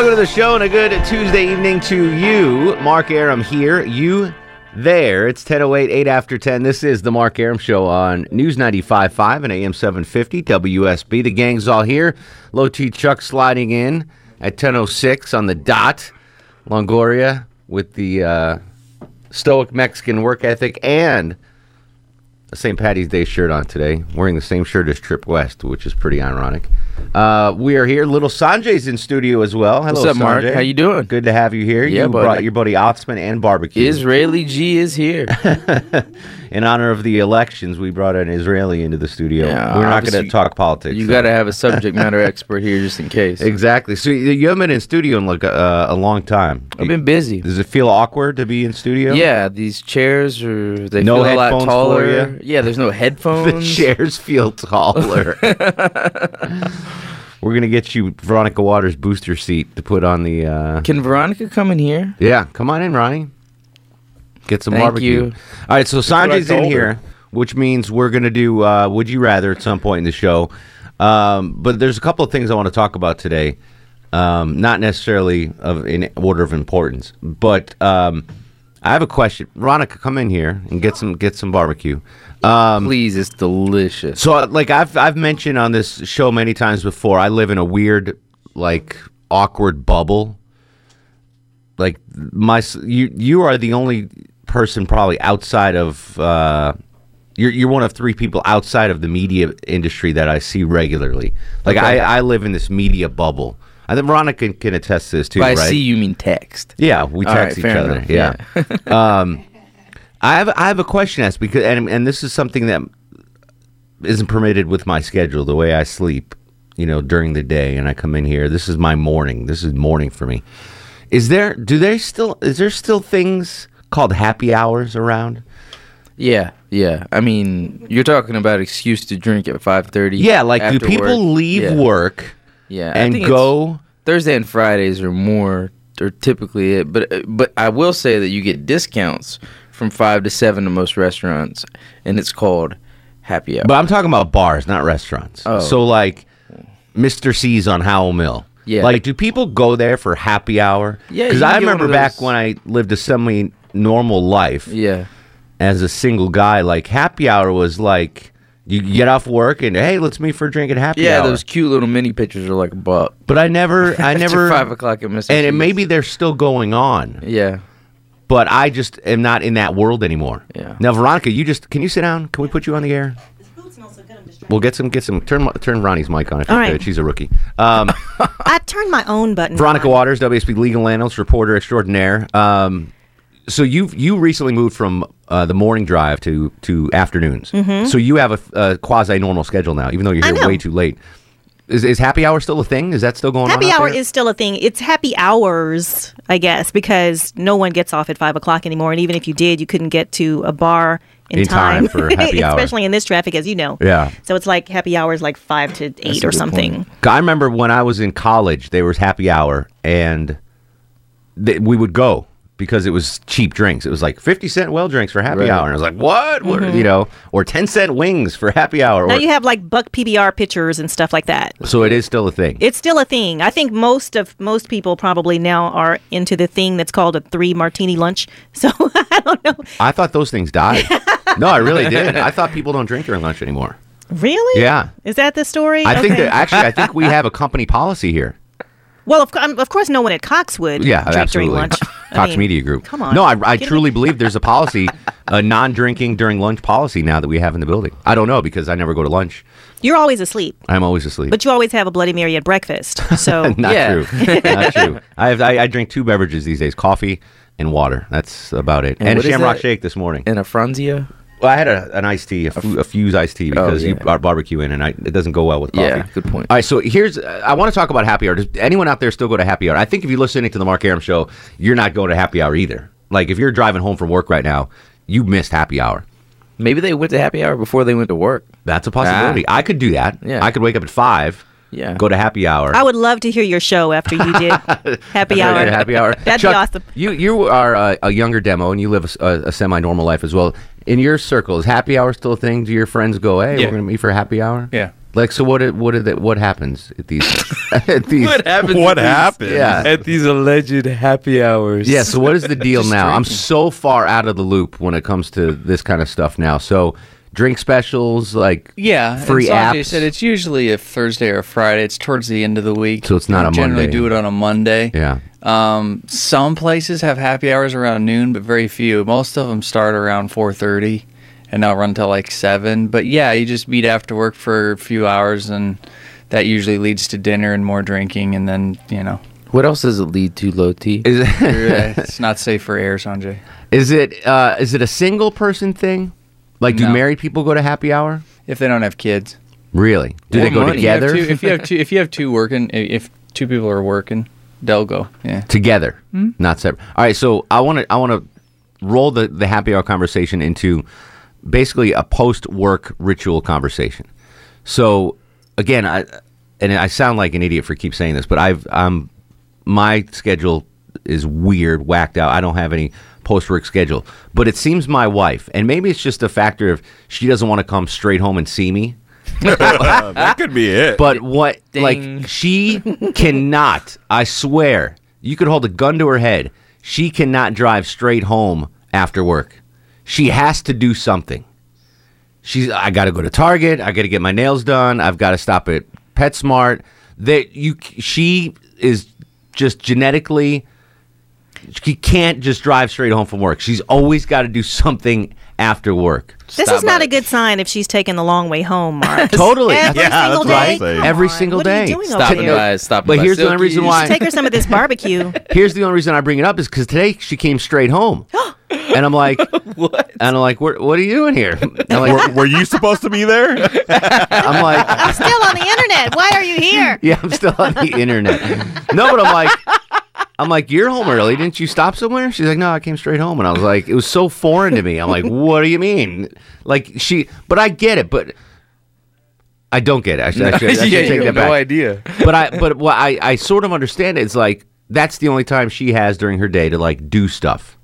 Welcome to the show and a good Tuesday evening to you. Mark Arum here, you there. It's 10.08, 8 after 10. This is the Mark Arum Show on News 95.5 and AM 750 WSB. The gang's all here. Low T Chuck sliding in at 10.06 on the dot. Longoria with the uh, stoic Mexican work ethic and a St. Patty's Day shirt on today, wearing the same shirt as Trip West, which is pretty ironic. Uh, we are here. Little Sanjay's in studio as well. Hello, What's up, Mark? Sanjay. How you doing? Good to have you here. Yeah, you buddy. brought your buddy Oxman and barbecue. Israeli G is here. in honor of the elections, we brought an Israeli into the studio. Yeah, We're not going to talk politics. You so- got to have a subject matter expert here just in case. exactly. So you haven't been in studio in like a, a long time. I've been busy. Does it feel awkward to be in studio? Yeah, these chairs are they No feel a lot taller. Yeah, there's no headphones. The chairs feel taller. We're gonna get you Veronica Waters booster seat to put on the. Uh, Can Veronica come in here? yeah, come on in, Ronnie. Get some Thank barbecue. you. All right, so Sanjay's in her. here, which means we're gonna do uh, Would You Rather at some point in the show. Um, but there's a couple of things I want to talk about today. Um, not necessarily of in order of importance, but um, I have a question. Veronica, come in here and get some get some barbecue. Um, Please, it's delicious. So, uh, like I've I've mentioned on this show many times before, I live in a weird, like awkward bubble. Like my you you are the only person probably outside of uh, you're you're one of three people outside of the media industry that I see regularly. Like Okay. I I live in this media bubble. I think Veronica can, can attest to this too, By right? see you mean text. Yeah, we text right, each other. enough, Yeah. um, I have I have a question to ask because and and this is something that isn't permitted with my schedule, the way I sleep, you know, during the day and I come in here. This is my morning. This is morning for me. Is there do they still is there still things called happy hours around? Yeah, yeah. I mean, you're talking about excuse to drink at 5:30. Yeah, like do people work. leave Yeah. work Yeah, and go Thursday and Fridays are more are typically it, but uh, but I will say that you get discounts from five to seven to most restaurants, and it's called happy hour. But I'm talking about bars, not restaurants. Oh. So like Mr. C's on Howell Mill. Yeah. Like, do people go there for happy hour? Yeah, Because I can get one remember of back when I lived a semi normal life yeah, as a single guy, like happy hour was like you get off work and hey, let's meet for a drink at happy Hour. yeah. hour. Those cute little mini pictures are like a buck. but I never, I After never. five o'clock at Mr. and it, C's. maybe they're still going on, yeah. but I just am not in that world anymore. Yeah. Now, Veronica, you just can you sit down? Can we put you on the air? We'll get some, get some. Turn, turn Ronnie's mic on if All you right. could. She's a rookie. Um, I turned my own button. Veronica on. Waters, WSB legal analyst, reporter extraordinaire. Um, so you you recently moved from uh, the morning drive to to afternoons. So you have a, a quasi normal schedule now, even though you're Mm-hmm. Here way too late. Is, is happy hour still a thing? Is that still going Happy on? Happy hour is still a thing. It's happy hours, I guess, because no one gets off at five o'clock anymore. And even if you did, you couldn't get to a bar in, In time for happy hour. especially in this traffic, as you know. Yeah. So it's like happy hours, like five to eight a or something. I remember when I was in college, there was happy hour, and th- we would go because it was cheap drinks. It was like 50 cent well drinks for happy Right. hour. And I was like, what? What- Mhm. You know, or 10 cent wings for happy hour. Now Or, you have like Buck PBR pitchers and stuff like that. so it is still a thing. It's still a thing. I think most of most people probably now are into the thing that's called a three martini lunch. So I don't know. I thought those things died. no, I really did. I thought people don't drink during lunch anymore. really, Yeah. is that the story? I think that actually, I think we have a company policy here. Well, of, um, of course, no one at Cox would Yeah, drink absolutely. during lunch. I Cox mean, Media Group. Come on. No, I, I truly believe there's a policy, a non-drinking during lunch policy now that we have in the building. I don't know because I never go to lunch. You're always asleep, I'm always asleep. but you always have a Bloody Mary at breakfast. So Not true. Not true. I, have, I I drink two beverages these days: coffee and water. That's about it. And And, a Shamrock? Shake this morning. And a Franzia? Well, I had a, an iced tea, a, fu- Fuze iced tea, Oh, because you yeah. brought barbecue in, and I, it doesn't go well with coffee. Yeah, good point. All right, so here's uh, I want to talk about happy hour. Does anyone out there still go to happy hour? I think if you're listening to the Mark Arum show, you're not going to happy hour either. Like if you're driving home from work right now, you missed happy hour. Maybe they went to happy hour before they went to work. That's a possibility. Ah. I could do that. Yeah. I could wake up at five. Yeah. Go to happy hour. I would love to hear your show after you did happy hour. Happy hour. That'd Chuck, be awesome. You you are a, a younger demo, and you live a semi-normal life as well. In your circles, happy hour still a thing? Do your friends go, "Hey, Yeah. we're going to meet for happy hour"? Yeah. Like, so what? What did that, What happens at these? at these What happens? What at these- happened? Yeah. At these alleged happy hours. Yeah. So what is the deal Just now? I'm so far out of the loop when it comes to this kind of stuff now. So drink specials, like Yeah, free apps. said it's usually a Thursday or Friday. It's towards the end of the week. So it's not We a generally Monday. do it on a Monday. yeah. Um, some places have happy hours around noon, but very few. Most of them start around 4:30, and they'll run till like seven. But yeah, you just meet after work for a few hours, and that usually leads to dinner and more drinking, and then you know, What else does it lead to, low T? Is it, it's not safe for air, Sanjay. is it uh, is it a single person thing? Like, do No. married people go to happy hour? If they don't have kids, Really? Do Or they go money. If you have together? two- if you have two, if you have two working, i- if two people are working, they'll go. Yeah. together, not separate. All right, so I want to I want to roll the the happy hour conversation into basically a post work ritual conversation. So again, I and I sound like an idiot for keep saying this, but I've um my schedule is weird, whacked out. I don't have any post work schedule, but it seems my wife, and maybe it's just a factor of she doesn't want to come straight home and see me. Uh, that could be it. But what, Ding. like, she cannot, I swear, you could hold a gun to her head. She cannot drive straight home after work. She has to do something. She's, I got to go to Target. I got to get my nails done. I've got to stop at PetSmart. That you, she is just genetically, she can't just drive straight home from work. She's always got to do something after work. This Stop is not by. a good sign if she's taking the long way home, Mark. Totally. Every Yeah, single that's day. saying. Come Every on. single what Are day. you doing Stopping over here? by, stopping But by here's the only reason why. Take her some of this barbecue. Here's the only reason I bring it up is because today she came straight home, and I'm like, What? and I'm like, what, what are you doing here? I'm like, were, were you supposed to be there? I'm like, I'm still on the internet. Why are you here? yeah, I'm still on the internet. No, but I'm like, I'm like, you're home early. Didn't you stop somewhere? She's like, no, I came straight home, and I was like, it was so foreign to me. I'm like, what do you mean? Like she, but I get it, but. I don't get it. I should, I should, I should yeah, take you that have back. no idea. but I but what I I sort of understand it. It's like that's the only time she has during her day to like do stuff.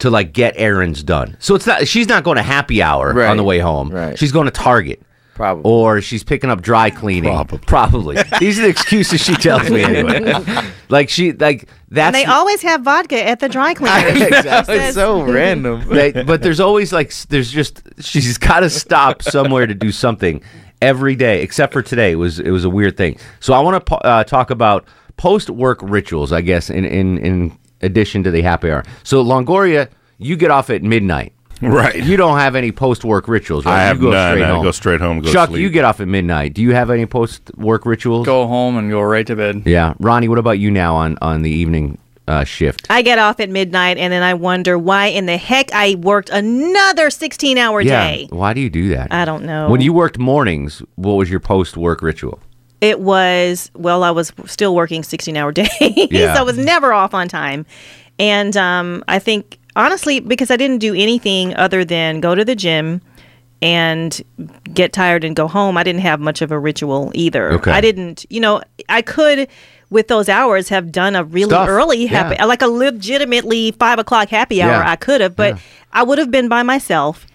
To like get errands done. So it's not she's not going to happy hour Right. on the way home. Right. She's going to Target. Probably. Or she's picking up dry cleaning. Probably. Probably. These are the excuses she tells me anyway. like she like that's And they always have vodka at the dry cleaner. Exactly. it's so random. They- but there's always like there's just she's got to stop somewhere to do something every day except for today it was it was a weird thing so i want to po- uh, talk about post work rituals i guess in, in in addition to the happy hour so longoria you get off at midnight right. you don't have any post work rituals right I have you go none. straight I home go straight home, go chuck sleep. you get off at midnight do you have any post work rituals Go home and go right to bed. yeah ronnie what about you now on on the evening uh, shift I get off at midnight and then I wonder why in the heck I worked another 16 hour yeah day. why do you do that I don't know. when you worked mornings what was your post work ritual It was, well, I was still working 16 hour days. Yeah. so I was never off on time. And um, I think, honestly, because I didn't do anything other than go to the gym and get tired and go home, I didn't have much of a ritual either. Okay. I didn't, you know, I could with those hours have done a really Stuff, early yeah. happy, like a legitimately five o'clock happy hour. Yeah. I could have, but I would have been by myself.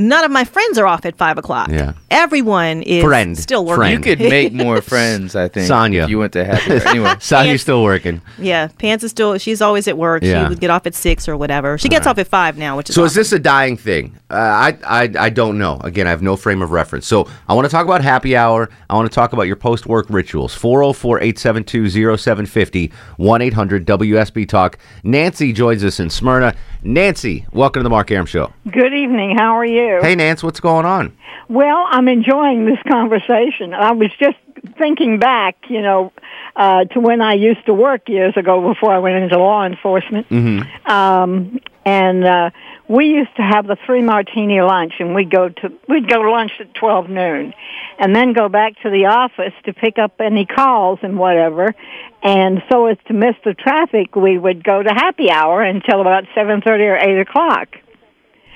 None of my friends are off at five o'clock. Yeah. Everyone is Friend. still working. Friend. You could make more friends, I think. Sonya. If you went to happy hour. Anyway. Sonya's still working. Yeah, Pants is still. She's always at work. Yeah. She would get off at six or whatever. She gets off at five now, which is So is this a dying thing? Uh, I, I I don't know. Again, I have no frame of reference. So I want to talk about happy hour. I want to talk about your post work rituals. 404-872-0750, 1-800-WSB Talk. Nancy joins us in Smyrna. Nancy, welcome to the Mark Arum Show. Good evening. How are you? Hey, Nance, what's going on? Well, I'm enjoying this conversation. I was just thinking back, you know, uh, to when I used to work years ago before I went into law enforcement. Mm-hmm. Um, and uh, we used to have the three martini lunch, and we'd go to we'd go to lunch at twelve noon, and then go back to the office to pick up any calls and whatever. And so as to miss the traffic, we would go to happy hour until about seven thirty or eight o'clock.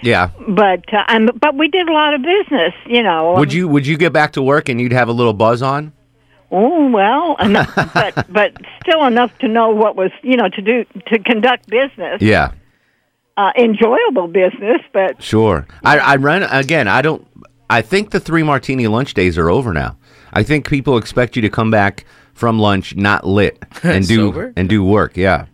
Yeah. But uh, and but we did a lot of business, you know. Would you would you get back to work and you'd have a little buzz on? Oh well, enough, but but still enough to know what was you know to do to conduct business, Yeah. uh, enjoyable business. But Sure. I, I run again. I don't. I think the three martini lunch days are over now. I think people expect you to come back from lunch not lit and do Sober? and do work. Yeah.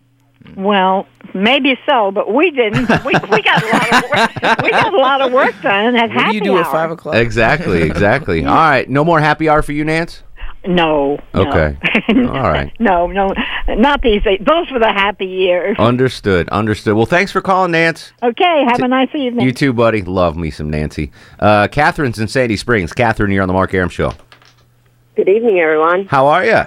Well, maybe so, but we didn't. We, we got a lot of work. We got a lot of work done at What do you do hour. at five o'clock? Exactly. Exactly. All right. No more happy hour for you, Nance. No. no. Okay. All right. No, no, not these days. Those were the happy years. Understood. Understood. Well, thanks for calling, Nance. Okay, have a nice evening. You too, buddy. Love me some Nancy. Uh, Catherine's in Sandy Springs. Catherine, you're on the Mark Arum Show. Good evening, everyone. How are you?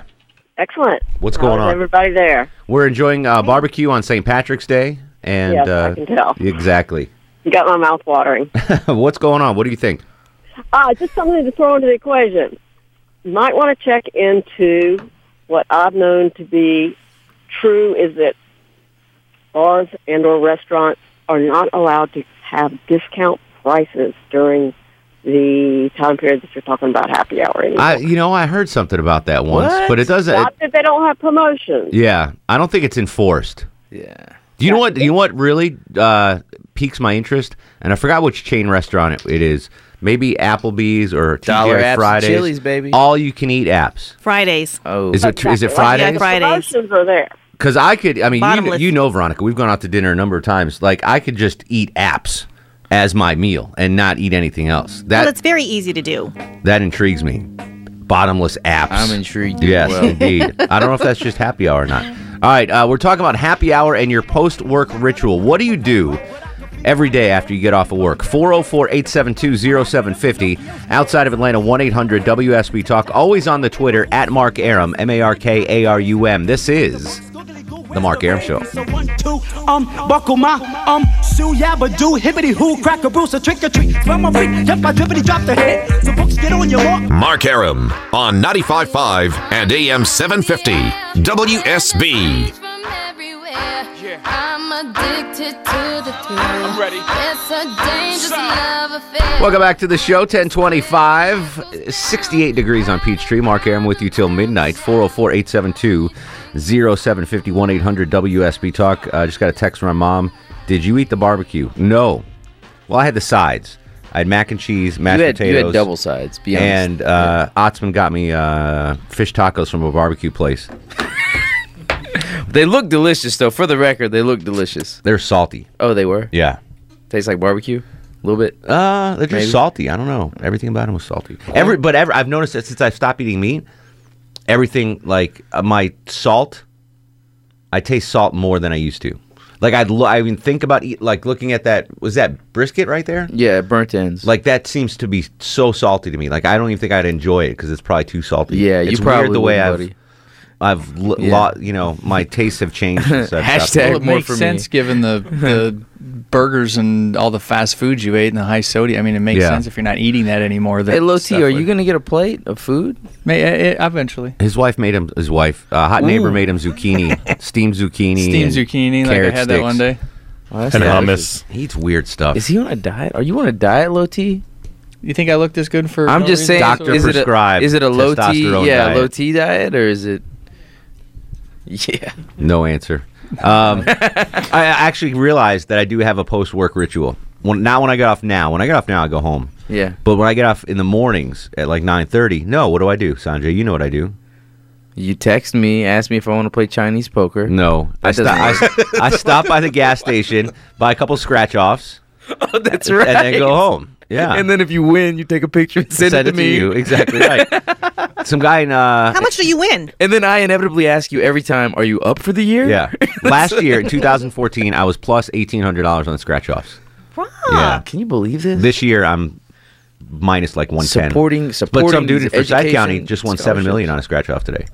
Excellent. What's going on? Everybody there. We're enjoying uh, barbecue on St. Patrick's Day, and Yes, I uh, can tell. exactly. You got my mouth watering. What's going on? What do you think? ah, just something to throw into the equation. You might want to check into what I've known to be true is that bars and or restaurants are not allowed to have discount prices during the time period that you're talking about happy hour anymore. I, you know, I heard something about that once, What? but it doesn't. Not It, that they don't have promotions. yeah, I don't think it's enforced. Yeah. Do you know what? You know what really uh, piques my interest? And I forgot which chain restaurant it, it is. Maybe Applebee's or Dollar TGI apps Fridays. Chili's, baby. All you can eat apps. Fridays. Oh. Is it is it Exactly. Fridays? Yeah, Fridays. Promotions are there. Because I could. I mean, you, you know, Veronica. We've gone out to dinner a number of times. Like I could just eat apps as my meal and not eat anything else. That well, it's very easy to do. that intrigues me. Bottomless apps. I'm intrigued. Yes, well. indeed. I don't know if that's just happy hour or not. All right, uh, we're talking about happy hour and your post work ritual. What do you do every day after you get off of work? 404 872 0750. Outside of Atlanta, 1 800 WSB Talk. Always on the Twitter at Mark Arum, M A R K A R U M. This is The Mark Arum Show. So one, two, um, buckle my, um, sue yabba do, hippity hoo, crack a bruise, a trick or treat. From a freak, jump my drippity drop the hit. So folks get on your walk. Mark Arum on 95.5 and AM 750 WSB. I'm addicted to the thrill. I'm ready. It's a dangerous love affair. Welcome back to the show, 1025, 68 degrees on Peachtree. Mark Arum with you till midnight, 404 872 0750 1 800 WSB Talk. I just got a text from my mom. Did you eat the barbecue? No. Well, I had the sides. I had mac and cheese, mashed you had, potatoes. You had double sides. Be honest. And uh, Otzman got me uh, fish tacos from a barbecue place. They look delicious, though. For the record, they look delicious. They're salty. Oh, they were. Yeah. Tastes like barbecue. A little bit. Uh, they're just Maybe. salty. I don't know. Everything about them was salty. Every, but ever, I've noticed that since I've stopped eating meat, everything like uh, my salt, I taste salt more than I used to. Like I'd, lo- I even think about eat, like looking at that. Was that brisket right there? Yeah, burnt ends. Like that seems to be so salty to me. Like I don't even think I'd enjoy it because it's probably too salty. Yeah, you probably weird the way I've. buddy. I've l- Yeah. lot, you know, my tastes have changed. Since I've stopped Hashtag Well, it more makes for me. sense given the the burgers and all the fast foods you ate and the high sodium. I mean, it makes Yeah. sense if you're not eating that anymore. That Hey, Low T, are would- you gonna get a plate of food? May, eh, eh, eventually. His wife made him. His wife, uh, hot neighbor, made him zucchini, steamed zucchini, Steamed zucchini, like I carrot had that sticks. one day. Oh, that's And delicious. hummus. He eats weird stuff. Is he on a diet? Are you on a diet, Low T? You think I look this good for? I'm no just reason? saying, Doctor is it a, prescribed is it a low T? Yeah, diet. low T diet, or is it? Yeah. No answer. Um, I actually realized that I do have a post work ritual. When, not when I get off now. When I get off now, I go home. Yeah. But when I get off in the mornings at like nine thirty, no. What do I do, Sanjay? You know what I do. You text me, ask me if I want to play Chinese poker. No, I, sto- I, I stop by the gas station, buy a couple scratch offs. Oh, that's right. And then go home. Yeah. And then if you win, you take a picture and send, Send it to me. you. Exactly right. Some guy in uh, How much do you win? And then I inevitably ask you every time, "Are you up for the year?" Yeah. Last year in 2014, I was plus eighteen hundred dollars on the scratch offs. Wow. Yeah. Can you believe this? This year I'm minus like one ten. Supporting- supporting. But supporting some dude in these Forsyth County just won seven million on a scratch off today.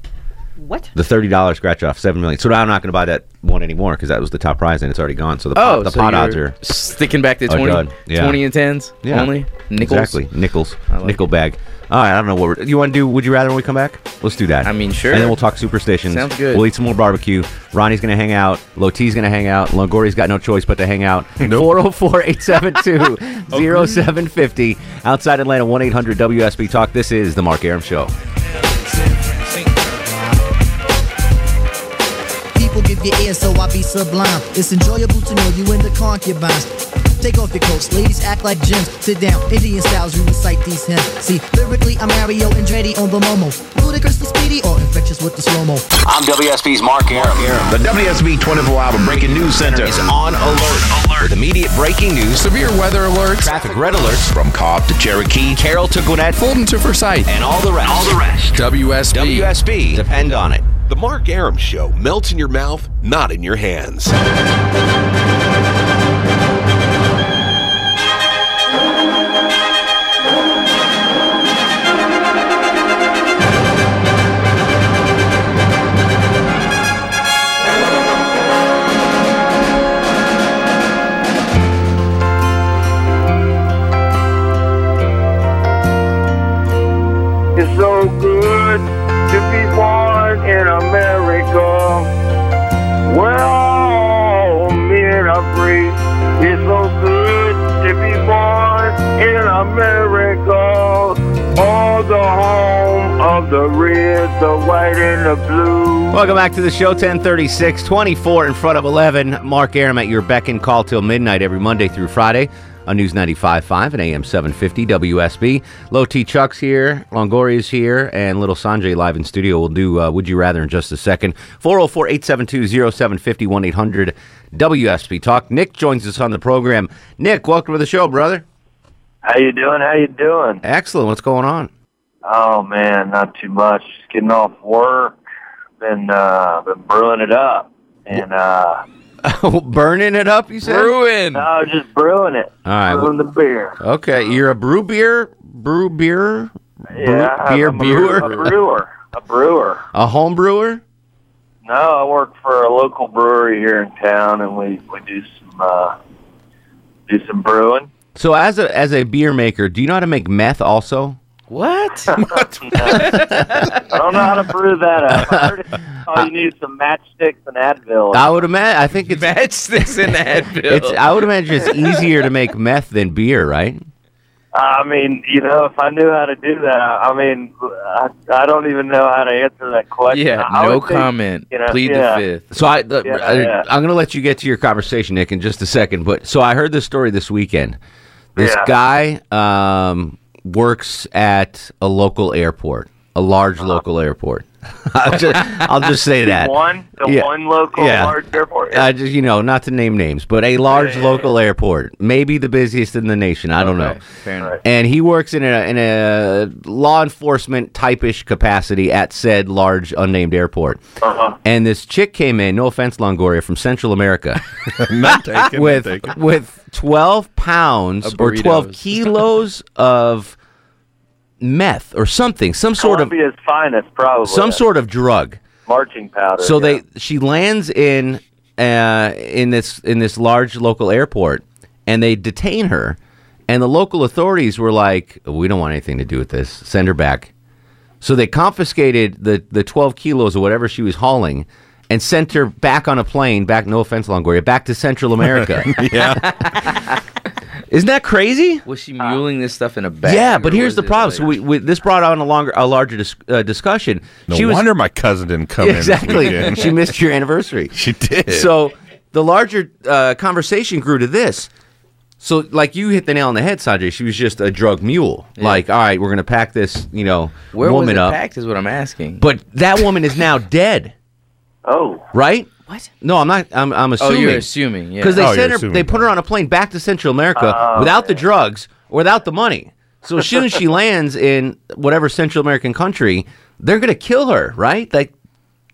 What? The thirty dollars scratch off, seven million. So now I'm not going to buy that one anymore because that was the top prize and it's already gone. So the oh, pot, Oh, the so pot odds are sticking back to are 20 done. Yeah. 20 and 10s Yeah. only? Nickels? Exactly, nickels, like nickel bag. All right, I don't know what we're, you want to do. Would you rather when we come back? Let's do that. I mean, sure. And then we'll talk superstitions. Sounds good. We'll eat some more barbecue. Ronnie's going to hang out. Loti's going to hang out. Longori's got no choice but to hang out. 404 872 0750. Outside Atlanta, 1 800 WSB Talk. This is The Mark Arum Show. Give you ear, so I be sublime. It's enjoyable to know you in the concubines. Take off your coats, ladies act like gems. Sit down, Indian styles, we recite these hymns. See, lyrically, I'm Mario Andretti on the Momo. Ludicrously speedy or infectious with the slow mo. I'm WSB's Mark Arum. The WSB 24 Hour Breaking News Center is on alert. Alert. With immediate breaking news, severe weather alerts, traffic red alerts, from Cobb to Cherokee, Carroll to Gwinnett, Fulton to Forsyth, and all the rest. All the rest. WSB. WSB. Depend on it. The Mark Arum Show melts in your mouth, not in your hands. In America. Where all are free. It's so good to be born in America. All the home of the red, the white, and the blue. Welcome back to the show, 1036, 24 in front of 11. Mark Arum at your beck and call till midnight every Monday through Friday on News 95.5 and AM 750 WSB. Low T Chuck's here, Longoria's here, and Little Sanjay live in studio. We'll do uh, Would You Rather in just a second. 404 872 0750 1 800 WSB Talk. Nick joins us on the program. Nick, welcome to the show, brother. How you doing? How you doing? Excellent. What's going on? Oh man, not too much. Just getting off work. Been uh been brewing it up. And uh Burning it up, you said? Brewing. No, just brewing it. All right. Brewing the beer. Okay, you're a brew beer, brew beer, brew- Yeah, beer I'm a brewer. brewer, A brewer. A brewer. a home brewer. No, I work for a local brewery here in town and we, we do some uh do some brewing. So as a as a beer maker, do you know how to make meth also? What? I don't know how to brew that up. I heard it, oh, you need some matchsticks and Advil. I would imagine. I think it's matchsticks and Advil. It's. I would imagine it's easier to make meth than beer, right? I mean, you know, if I knew how to do that, I I mean, I, I don't even know how to answer that question. Yeah, I no would think, comment. you know, Plead yeah. the fifth. So I, Yeah, I yeah. I'm going to let you get to your conversation, Nick, in just a second. But so I heard this story this weekend. This Yeah. guy um, works at a local airport, a large local airport. I'll, just, I'll just say that. One, the Yeah. one local Yeah. large airport. I just, you know, not to name names, but a large local airport, maybe the busiest in the nation. I don't know. And he works in a in a law enforcement type-ish capacity at said large unnamed airport. Uh-huh. And this chick came in, no offense, Longoria, from Central America, Not taken, with not taken. with twelve pounds or twelve kilos of meth or something, some sort of finest, probably. some sort of drug. marching powder. So yeah. they she lands in uh, in this in this large local airport, and they detain her. And the local authorities were like, "We don't want anything to do with this. Send her back." So they confiscated the the twelve kilos or whatever she was hauling, and sent her back on a plane. Back, no offense, Longoria, back to Central America. yeah. Isn't that crazy? Was she muling this stuff in a bag? yeah, but or here's was the it problem. like- so we, we, this brought on a longer, a larger dis- uh, discussion. No she was, wonder my cousin didn't come in. this exactly. weekend. she missed your anniversary. She did. So the larger uh, conversation grew to this. So, like you hit the nail on the head, Sanjay. She was just a drug mule. Like, all right, we're gonna pack this, you know, Where was woman it up. packed? Is what I'm asking. But that woman is now dead. Oh, right? What? No, I'm not. I'm, I'm Oh, assuming. you're assuming, yeah. Because they Oh, sent you're her, assuming, they put her on a plane back to Central America Oh, without the drugs or without the money. So as soon as she lands in whatever Central American country, they're gonna kill her, right? Like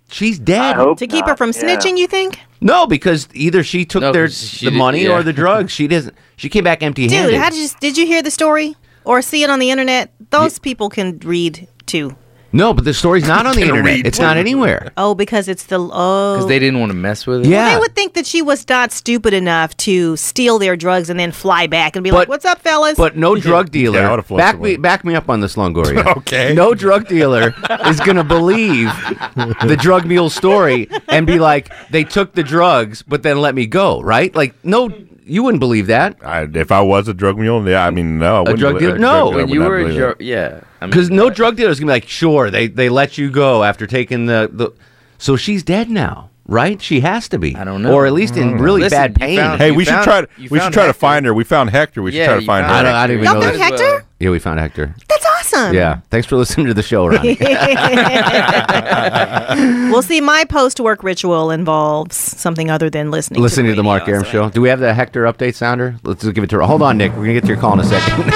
she's dead. I hope to keep her from snitching, you think? No, because either she took No, their 'cause she the did- money yeah. or the drugs. She doesn't. She came back empty-handed. Dude, how did you did you hear the story or see it on the internet? Those people can read too. No, but the story's not on the internet. read It's not anywhere. Oh, because it's the oh. Because they didn't want to mess with it. Well, they would think that she was not stupid enough to steal their drugs and then fly back and be like, "What's up, fellas?" But no drug dealer. Yeah, I would've flown back somewhere. me, back me up on this, Longoria. Okay. No drug dealer is gonna believe the drug mule story and be like, they took the drugs, but then let me go. Right? Like, no, you wouldn't believe that. I, if I was a drug mule, yeah, I mean, no. I A wouldn't drug believe- dealer? Uh, no. I When you were a believe drug, that. yeah. I mean, Because no drug dealer is gonna be like, sure, they they let you go after taking the the. So she's dead now, right? She has to be. I don't know. or at least in really Listen, bad you pain. found- Hey, you we should found- try. To, you we should found try to Hector. find her. We found Hector. We should Yeah, try to you find found I her. don't, I don't even Y'all know. found that- Hector? Yeah, we found Hector. That's awesome. Yeah, thanks for listening to the show, Ronnie. We'll see, my post-work ritual involves something other than listening. Listening to, to the Mark Arum show. Do we have the Hector update sounder? Let's just give it to her. Hold on, Nick. We're gonna get to your call in a second.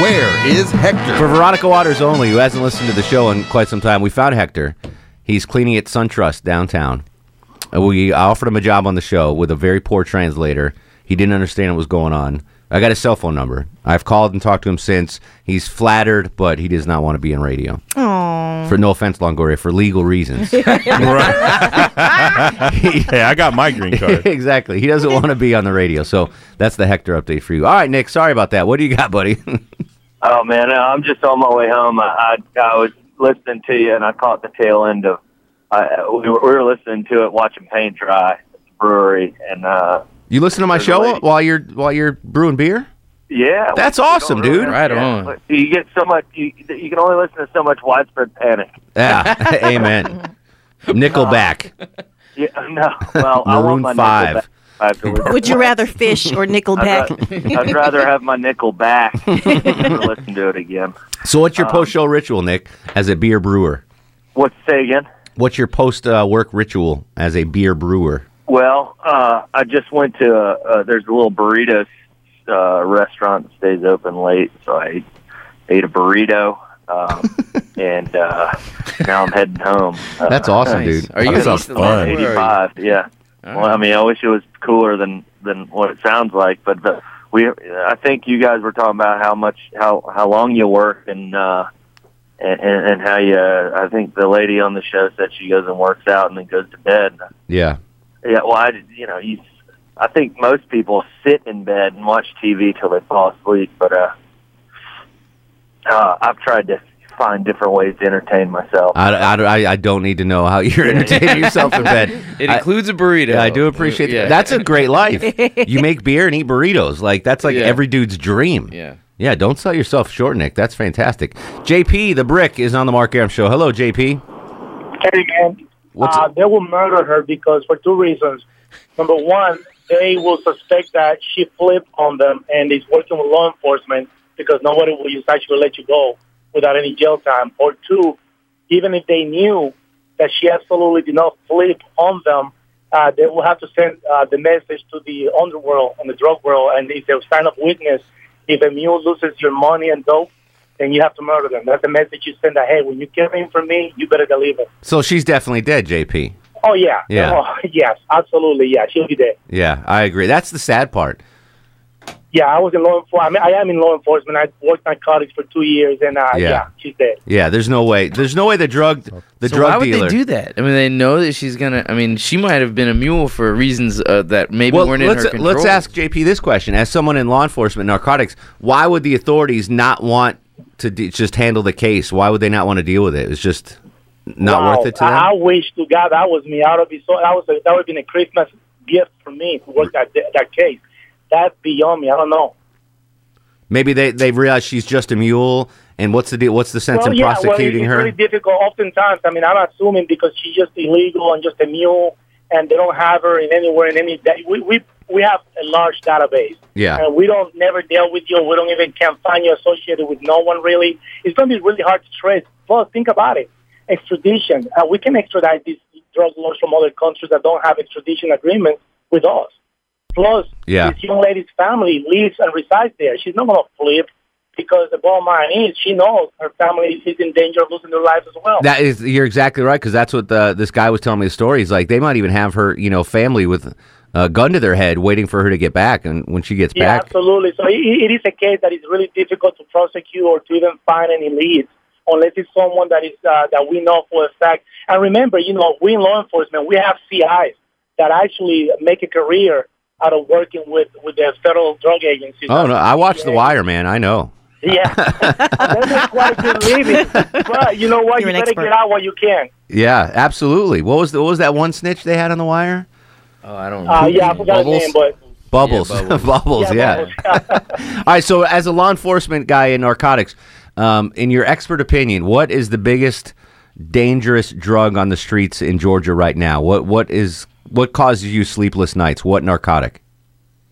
Where is Hector? For Veronica Waters only, who hasn't listened to the show in quite some time, we found Hector. He's cleaning at SunTrust downtown. We I offered him a job on the show with a very poor translator. He didn't understand what was going on. I got his cell phone number. I've called and talked to him since. He's flattered, but he does not want to be in radio. Aww. For no offense, Longoria, for legal reasons. hey, I got my green card. exactly. He doesn't want to be on the radio. So that's the Hector update for you. All right, Nick. Sorry about that. What do you got, buddy? Oh man, I'm just on my way home. I I, I was listening to you, and I caught the tail end of. I we, were, we were listening to it, watching paint dry at the brewery, and uh, you listen to my show while you're while you're brewing beer? yeah, That's we- we awesome, really- dude. Right on. but You get so much. You, you can only listen to so much widespread panic. Yeah. Amen. Nickelback. Yeah, no. Well, I Maroon want my five. Nickelback. I have to listen. Would you rather fish or Nickelback? I'd, ra- I'd rather have my nickel back than listen to it again. So what's your Um, post show ritual, Nick, as a beer brewer? What say again? What's your post uh, work ritual as a beer brewer? Well, uh, I just went to uh, uh, there's a little burritos uh, restaurant that stays open late, so I ate, ate a burrito, um, and uh, now I'm heading home. Uh, That's awesome, Nice. dude. Are you That at sounds East of fun. Line? Where are you? 85, yeah. Well, I mean, I wish it was cooler than than what it sounds like, but the, we I think you guys were talking about how much how how long you work and. uh and, and and how you, I think the lady on the show said she goes and works out and then goes to bed. Yeah. Yeah, well, I, you know, you, I think most people sit in bed and watch TV till they fall asleep, but uh, uh, I've tried to find different ways to entertain myself. I, I, I don't need to know how you're entertaining yourself in bed. It I- includes a burrito. Yeah, I do appreciate Yeah. that. That's a great life. You make beer and eat burritos. Like that's like Yeah. every dude's dream. Yeah. Yeah, don't sell yourself short, Nick. That's fantastic. JP, the brick, is on the Mark Arum show. Hello, JP. Hey man, What's uh, they will murder her because for two reasons. Number one, they will suspect that she flipped on them and is working with law enforcement because nobody will just actually let you go without any jail time. Or two, even if they knew that she absolutely did not flip on them, uh, they will have to send uh, the message to the underworld and the drug world, and if they sign up witness, if a mule loses your money and dope, then you have to murder them. That's the message you send that, hey, when you get in from me, you better deliver. So she's definitely dead, JP. Oh yeah. Yeah. Oh, yes, absolutely. Yeah, she'll be there. Yeah, I agree. That's the sad part. Yeah, I was in law enforcement. I mean, I am in law enforcement. I worked narcotics for two years, and uh, Yeah. yeah. she's dead. Yeah, there's no way. There's no way the drug the so drug why would dealer. they do that? I mean, they know that she's gonna. I mean, she might have been a mule for reasons uh, that maybe well, weren't in let's her control. let's ask JP this question: As someone in law enforcement, narcotics, why would the authorities not want to de- just handle the case? Why would they not want to deal with it? It's just not Wow. worth it to I, them. I wish to God that was me. I would be so. That was a, that would have been a Christmas gift for me to work that that case. That's beyond me. I don't know. Maybe they they realize she's just a mule, and what's the deal? What's the sense well, in yeah, prosecuting well, it's her? really difficult. Oftentimes, I mean, I'm assuming because she's just illegal and just a mule, and they don't have her in anywhere in any. We we we have a large database. Yeah. And we don't never deal with you. We don't even can find you associated with no one really. It's going to be really hard to trace. Plus, think about it. Extradition. Uh, we can extradite these drug lords from other countries that don't have extradition agreements with us. Plus, Yeah. this young lady's family lives and resides there. She's not going to flip because the bottom line is she knows her family is in danger of losing their lives as well. That is, you're exactly right because that's what the, this guy was telling me the story. He's like, they might even have her, you know, family with a gun to their head, waiting for her to get back, and when she gets Yeah, back, absolutely. So it, it is a case that is really difficult to prosecute or to even find any leads unless it's someone that is uh, that we know for a fact. And remember, you know, we in law enforcement, we have CIs that actually make a career out of working with with the federal drug agencies. oh no, I watched The Wire, man. I know. Yeah, they make quite a good living. But you know what? You're you better expert. get out while you can. Yeah, absolutely. What was the, what was that one snitch they had on The Wire? Oh, I don't. Uh, yeah, I forgot his name, but Bubbles, Yeah, Bubbles. Bubbles, yeah. All right, so as a law enforcement guy in narcotics, um, in your expert opinion, what is the biggest dangerous drug on the streets in Georgia right now? What what is what causes you sleepless nights? What narcotic?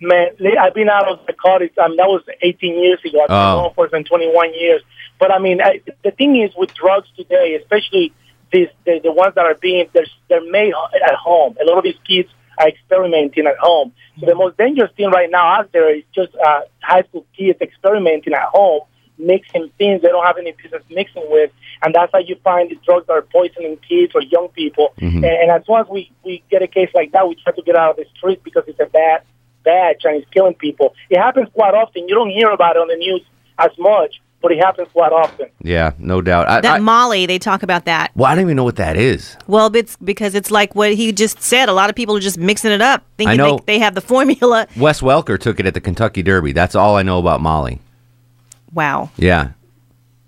Man, I've been out of narcotics. I mean, that was 18 years ago. I've been Oh. law enforcement 21 years. But I mean, I, the thing is with drugs today, especially these the, the ones that are being they're, they're made at home. A lot of these kids are experimenting at home. So the most dangerous thing right now out there is just uh, high school kids experimenting at home, mixing things they don't have any business mixing with, and that's how you find these drugs that are poisoning kids or young people. Mm-hmm. And, and as soon as we we get a case like that, we try to get out of the street because it's a bad badge and it's killing people. It happens quite often. You don't hear about it on the news as much, but it happens quite often. Yeah, no doubt. I, That I, Molly, they talk about that. well, I don't even know what that is. Well, it's because it's like what he just said. A lot of people are just mixing it up, thinking know. They, they have the formula. Wes Welker took it at the Kentucky Derby. That's all I know about Molly. Wow. Yeah.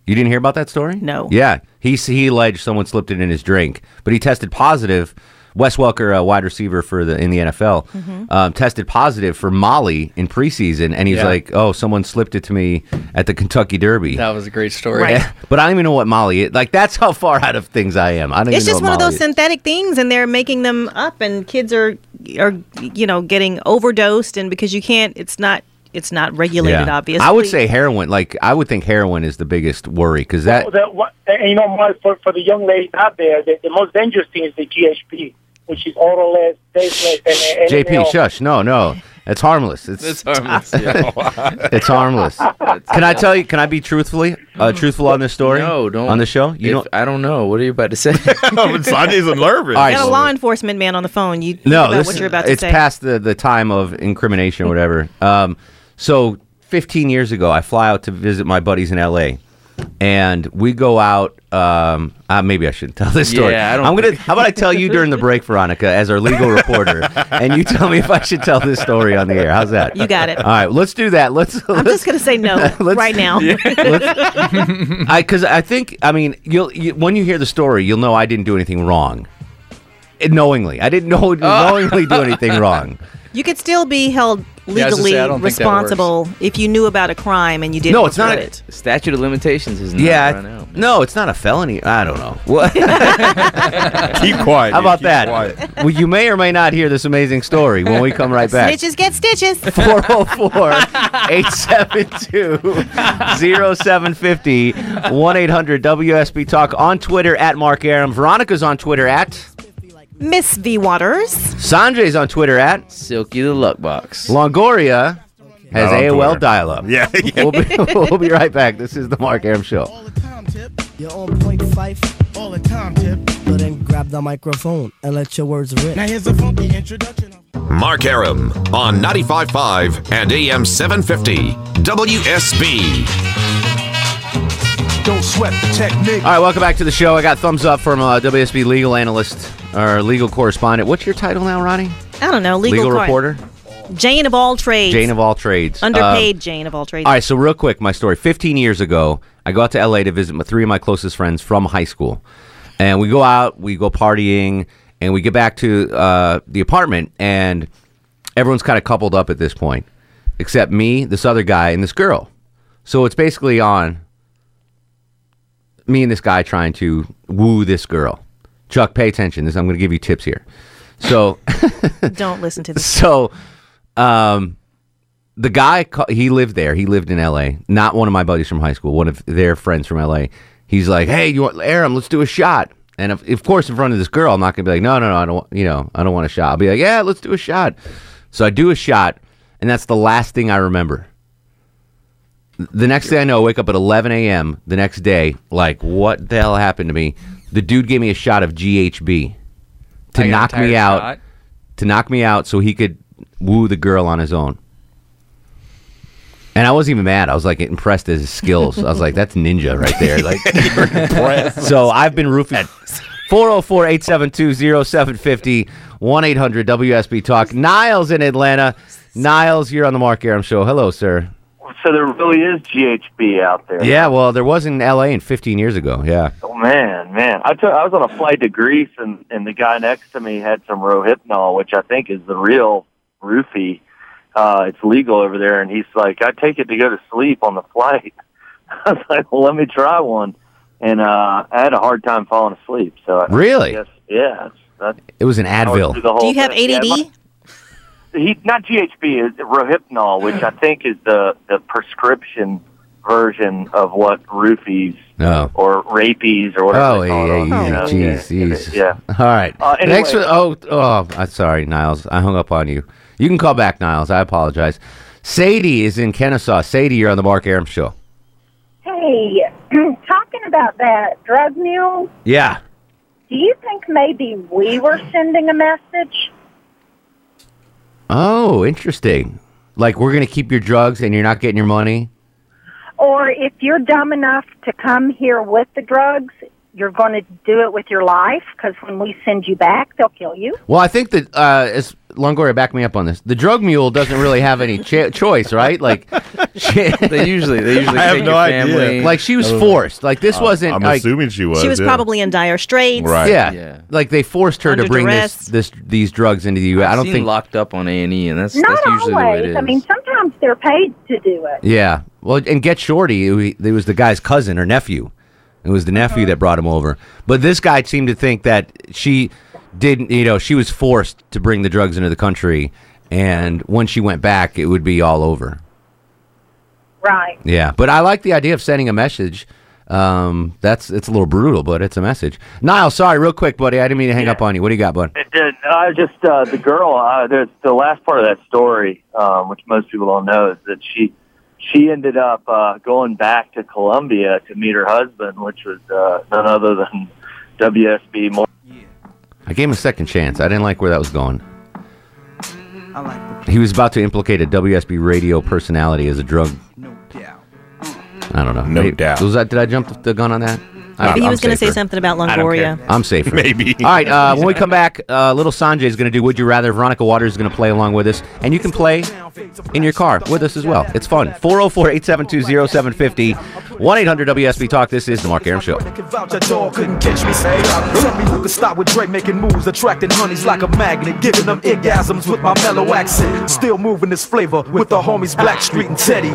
You didn't hear about that story? No. Yeah. He he alleged someone slipped it in his drink, but he tested positive. Wes Welker, a wide receiver for the in the NFL, Mm-hmm. um, tested positive for Molly in preseason, and he's Yeah. like, "Oh, someone slipped it to me at the Kentucky Derby." That was a great story. Right. but I don't even know what Molly is. Like that's how far out of things I am. I don't It's even just know one what of those is. synthetic things, and they're making them up, and kids are are you know getting overdosed, and because you can't, it's not it's not regulated. Obviously, I would say heroin. Like I would think heroin is the biggest worry because that Well, the, what, and you know, Mark, for, for the young ladies out there, the, the most dangerous thing is the GHB, which is odorless, tasteless, and, and you JP, know, shush. No, no. It's harmless. It's It's harmless. It's harmless. Can I tell you? Can I be truthfully uh, truthful on this story? No, don't. on the show. You If- don't. I don't know. What are you about to say? Sanjay's nervous. All right, You got a law enforcement man on the phone. You no, about this what is- you're about to it's say. past the the time of incrimination or whatever. Um, so 15 years ago, I fly out to visit my buddies in L.A. And we go out. Um, uh, maybe I shouldn't tell this story. Yeah, I don't I'm gonna. How about I tell you during the break, Veronica, as our legal reporter, and you tell me if I should tell this story on the air. How's that? You got it. All right, let's do that. Let's. I'm just gonna say no Let's- right now. I because I think I mean you'll you, when you hear the story you'll know I didn't do anything wrong. Knowingly, I didn't know knowingly do anything wrong. You could still be held Yeah, I was gonna legally say, I don't think that works. responsible if you knew about a crime and you didn't. No, it's not report a- it. Statute of limitations is not Yeah, run out. no, it's not a felony. I don't know. What? Keep quiet. How about that? quiet. Well, you may or may not hear this amazing story when we come right back. Snitches get stitches. 404 872 0750 1 800 WSB Talk on Twitter at Mark Arum. Veronica's on Twitter at. Miss V Waters. Sanjay's on Twitter at. Silky the Luckbox. Longoria has Not on AOL Twitter. dial up. Yeah, yeah. We'll be, we'll be right back. This is the Mark Arum Show. All the time, tip. You're on point five. All the time, tip. So then grab the microphone and let your words rip. Now here's a funky introduction. Mark Arum on 95.5 and AM 750 WSB. Don't sweat the technique. All right, welcome back to the show. I got thumbs up from uh, WSB legal analyst or legal correspondent. What's your title now, Ronnie? I don't know. Legal, cor- reporter? Jane of all trades. Jane of all trades. Underpaid Uh, Jane of all trades. All right, so real quick, my story. 15 years ago, I go out to LA to visit my, three of my closest friends from high school. And we go out, we go partying, and we get back to uh, the apartment, and everyone's kind of coupled up at this point. except me, this other guy, and this girl. So it's basically on me and this guy trying to woo this girl. Chuck, pay attention. This I'm going to give you tips here. So Don't listen to this. so um the guy he lived there he lived in la not one of my buddies from high school one of their friends from la he's like hey you want arum let's do a shot and of, of course in front of this girl i'm not gonna be like no no no i don't want you know i don't want a shot i'll be like yeah let's do a shot so i do a shot and that's the last thing i remember the next day i know I wake up at 11 a.m the next day like what the hell happened to me the dude gave me a shot of ghb to knock me out shot? to knock me out so he could woo the girl on his own. And I wasn't even mad. I was like impressed at his skills. I was like, that's ninja right there. Like, so I've been roofing. 404 872 0750 1 800 WSB Talk. Niles in Atlanta. Niles, you're on the Mark Arum Show. Hello, sir. So there really is GHB out there. Yeah, well, there was in LA in 15 years ago. Yeah. Oh man, man! I took I was on a flight to Greece, and and the guy next to me had some Rohypnol, which I think is the real roofie. Uh, it's legal over there, and he's like, I take it to go to sleep on the flight. I was like, well, let me try one, and uh, I had a hard time falling asleep. So I, Really? I guess, yeah, it's, that, It was an Advil. through the whole Do you have thing. Yeah, ADD? My- he not GHB, it's Rohypnol, which I think is the the prescription version of what roofies Oh. or rapies or whatever. Oh, they yeah, call it, yeah, you know? jeez, Yeah, jeez. yeah. All right. Uh, Thanks for. Oh, oh, I'm sorry, Niles. I hung up on you. You can call back, Niles. I apologize. Sadie is in Kennesaw. Sadie, you're on the Mark Arum Show. Hey, talking about that drug mule, Yeah. do you think maybe we were sending a message? Oh, interesting. Like we're gonna keep your drugs and you're not getting your money. Or if you're dumb enough to come here with the drugs, you're going to do it with your life because when we send you back, they'll kill you. Well, I think that uh, as Longoria, back me up on this. The drug mule doesn't really have any cha- choice, right? Like they usually they usually I have no your idea. Like she was forced. Like this I'm- wasn't. I'm like, assuming she was. She was yeah. probably in dire straits. Right. Yeah. Yeah. Like they forced her Under to bring duress. this this these drugs into the U.S. I I've don't seen think. locked up on A and E, and that's Not that's usually the way it always. I mean, sometimes they're paid to do it. Yeah. Well, and Get Shorty, it was the guy's cousin or nephew. It was the nephew uh-huh. that brought him over. But this guy seemed to think that she didn't, you know, she was forced to bring the drugs into the country. And when she went back, it would be all over. Right. Yeah. But I like the idea of sending a message. Um, that's it's a little brutal, but it's a message. Niles, sorry, real quick, buddy. I didn't mean to hang up on you. What do you got, bud? It did. I just uh, the girl. Uh, there's the last part of that story, um, which most people don't know, is that she she ended up uh, going back to Colombia to meet her husband, which was uh, none other than WSB. More. I gave him a second chance. I didn't like where that was going. He was about to implicate a WSB radio personality as a drug. No doubt. I don't know. No Maybe- doubt. Was that? Did I jump the gun on that? I Maybe he I'm was going to say something about I don't care. Longoria. I'm safer. Maybe. All right. Uh, when we come back, uh, little Sanjay is going to do Would You Rather. Veronica Waters is going to play along with us. And you can play in your car with us as well. It's fun. 404 872 0750 1 800 WSB Talk. This is The Mark Arum Show. Could vouch that dog couldn't catch me. Say, tell me who could stop with Dre making moves, attracting honeys like a magnet, giving them orgasms with my mellow accent. Still moving this flavor with the homies Blackstreet and Teddy.